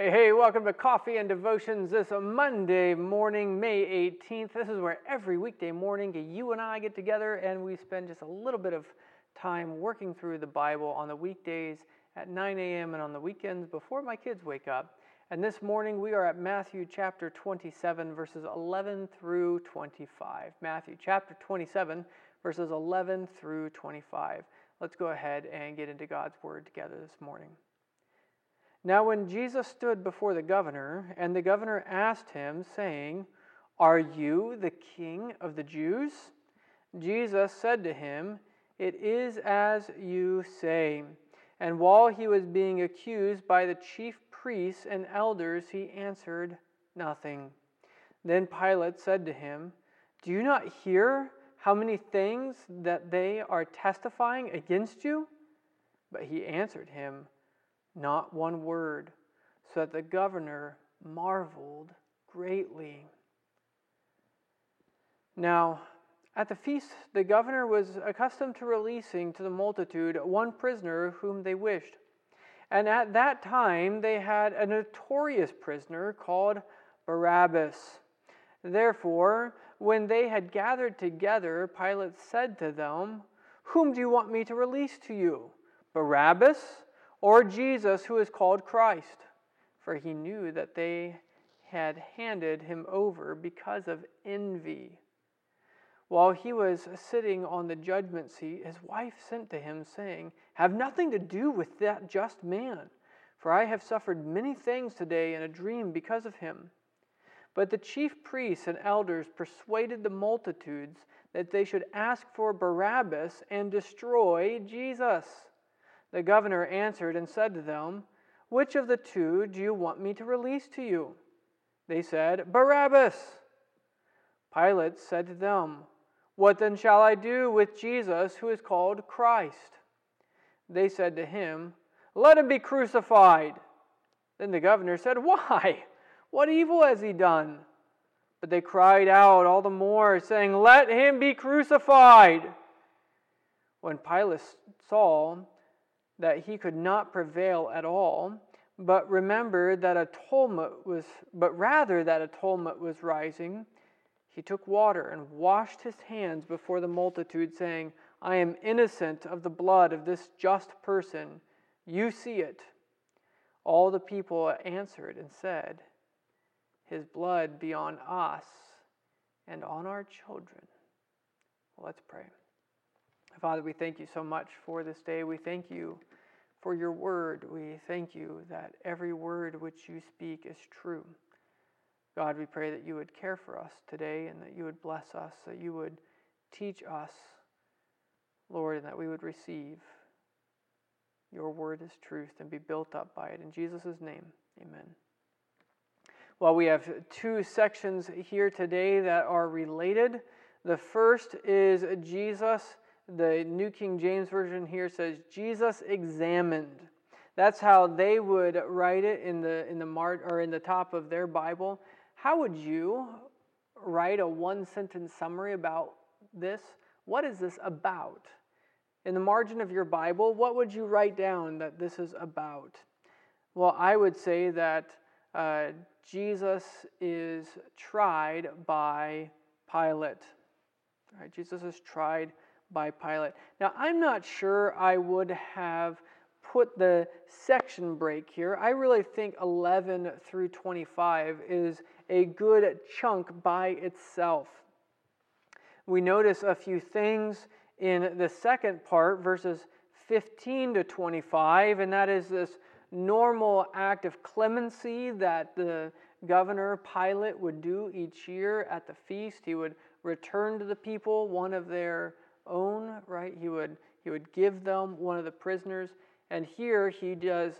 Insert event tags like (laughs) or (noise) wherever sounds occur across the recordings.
Hey, hey, welcome to Coffee and Devotions this Monday morning, May 18th. This is where every weekday morning you and I get together and we spend just a little bit of time working through the Bible on the weekdays at 9 a.m. and on the weekends before my kids wake up. And this morning we are at Matthew chapter 27, verses 11 through 25. Matthew chapter 27, verses 11 through 25. Let's go ahead and get into God's Word together this morning. Now, when Jesus stood before the governor, and the governor asked him, saying, Are you the king of the Jews? Jesus said to him, It is as you say. And while he was being accused by the chief priests and elders, he answered nothing. Then Pilate said to him, Do you not hear how many things that they are testifying against you? But he answered him, not one word, so that the governor marveled greatly. Now, at the feast, the governor was accustomed to releasing to the multitude one prisoner whom they wished. And at that time, they had a notorious prisoner called Barabbas. Therefore, when they had gathered together, Pilate said to them, Whom do you want me to release to you? Barabbas or Jesus, who is called Christ, for he knew that they had handed him over because of envy. While he was sitting on the judgment seat, his wife sent to him, saying, Have nothing to do with that just man, for I have suffered many things today in a dream because of him. But the chief priests and elders persuaded the multitudes that they should ask for Barabbas and destroy Jesus. The governor answered and said to them, Which of the two do you want me to release to you? They said, Barabbas. Pilate said to them, What then shall I do with Jesus who is called Christ? They said to him, Let him be crucified. Then the governor said, Why? What evil has he done? But they cried out all the more, saying, Let him be crucified. When Pilate saw that he could not prevail at all, but remembered that a tumult was, but rather that a tumult was rising, he took water and washed his hands before the multitude, saying, I am innocent of the blood of this just person. You see it. All the people answered and said, His blood be on us and on our children. Let's pray. Father, we thank you so much for this day. We thank you for your word. We thank you that every word which you speak is true. God, we pray that you would care for us today and that you would bless us, that you would teach us, Lord, and that we would receive your word as truth and be built up by it. In Jesus' name, amen. Well, we have two sections here today that are related. The first is Jesus the New King James Version here says Jesus examined. That's how they would write it in the in the mar- or in the top of their Bible. How would you write a one sentence summary about this? What is this about? In the margin of your Bible, what would you write down that this is about? Well, I would say that uh, Jesus is tried by Pilate. Right? Jesus is tried by Pilate. Now, I'm not sure I would have put the section break here. I really think 11 through 25 is a good chunk by itself. We notice a few things in the second part, verses 15 to 25, and that is this normal act of clemency that the governor Pilate would do each year at the feast. He would return to the people one of their own, right? He would, he would give them one of the prisoners. And here he does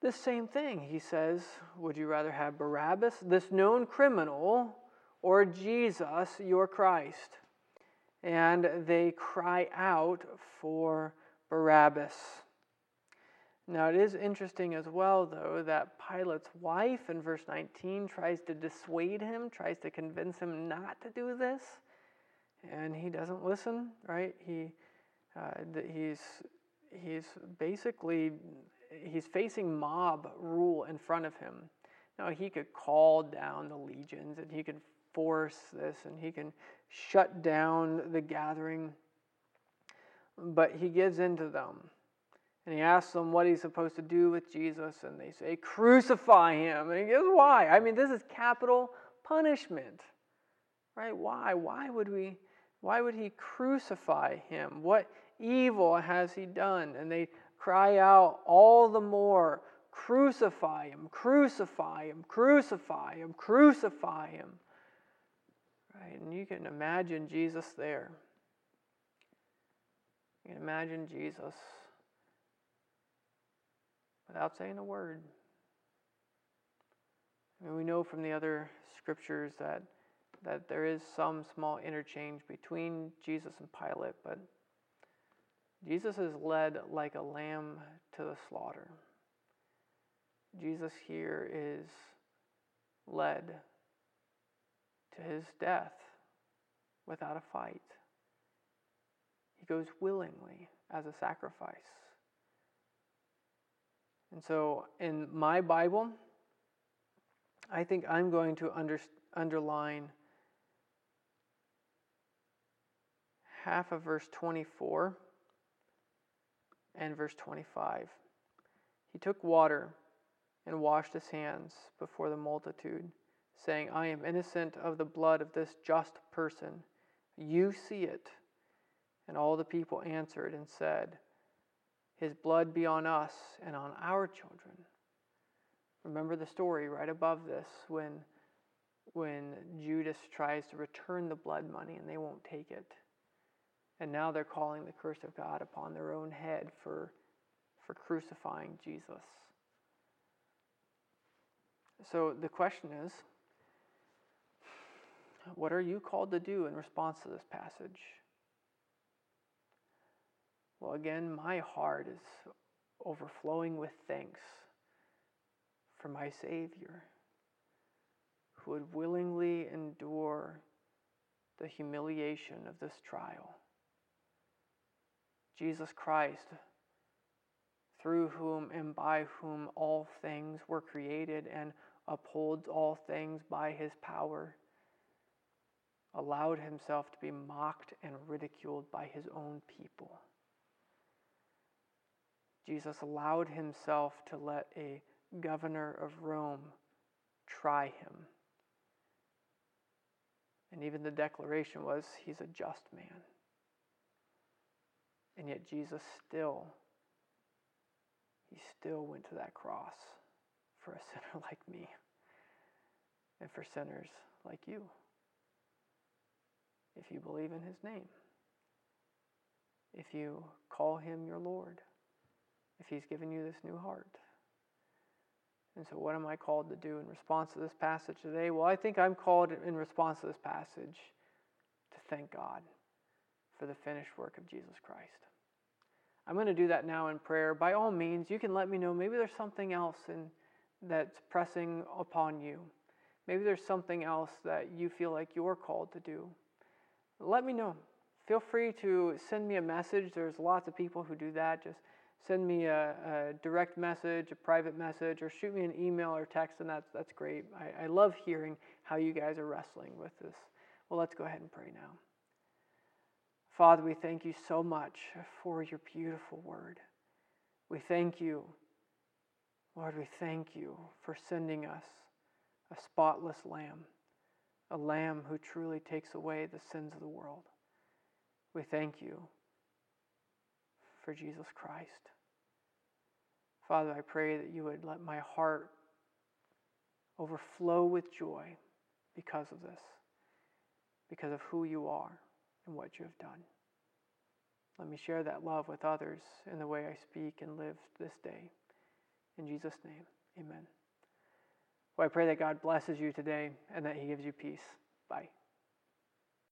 the same thing. He says, Would you rather have Barabbas, this known criminal, or Jesus, your Christ? And they cry out for Barabbas. Now, it is interesting as well, though, that Pilate's wife in verse 19 tries to dissuade him, tries to convince him not to do this and he doesn't listen, right? He, uh, he's, he's basically he's facing mob rule in front of him. Now he could call down the legions and he could force this and he can shut down the gathering. But he gives in to them. And he asks them what he's supposed to do with Jesus, and they say, Crucify him. And he goes, Why? I mean, this is capital punishment. Right? Why? Why would we why would he crucify him? What evil has he done? And they cry out all the more, Crucify him, crucify him, crucify him, crucify him. Right? And you can imagine Jesus there. You can imagine Jesus without saying a word. Mean, we know from the other scriptures that, that there is some small interchange between Jesus and Pilate, but Jesus is led like a lamb to the slaughter. Jesus here is led to his death without a fight. He goes willingly as a sacrifice. And so in my Bible, I think I'm going to under, underline half of verse 24 and verse 25. He took water and washed his hands before the multitude, saying, I am innocent of the blood of this just person. You see it. And all the people answered and said, His blood be on us and on our children. Remember the story right above this when, when Judas tries to return the blood money and they won't take it. And now they're calling the curse of God upon their own head for, for crucifying Jesus. So the question is what are you called to do in response to this passage? Well, again, my heart is overflowing with thanks for my Savior, who would willingly endure the humiliation of this trial. Jesus Christ, through whom and by whom all things were created and upholds all things by his power, allowed himself to be mocked and ridiculed by his own people. Jesus allowed himself to let a governor of Rome try him. And even the declaration was, He's a just man. And yet Jesus still, He still went to that cross for a (laughs) sinner like me and for sinners like you. If you believe in His name, if you call Him your Lord, if He's given you this new heart. And so, what am I called to do in response to this passage today? Well, I think I'm called in response to this passage to thank God for the finished work of Jesus Christ. I'm going to do that now in prayer. By all means, you can let me know. Maybe there's something else in, that's pressing upon you. Maybe there's something else that you feel like you're called to do. Let me know. Feel free to send me a message. There's lots of people who do that. Just send me a, a, direct message, a private message, or shoot me an email or text, and that's, that's great. I, I love hearing how you guys are wrestling with this. Well, let's go ahead and pray now. Father, we thank you so much for your beautiful word. We thank you, Lord, we thank you for sending us a spotless lamb, a lamb who truly takes away the sins of the world. We thank you for Jesus Christ. Father, I pray that you would let my heart overflow with joy because of this, because of who you are and what you have done. Let me share that love with others in the way I speak and live this day. In Jesus' name, amen. Well, I pray that God blesses you today and that He gives you peace. Bye.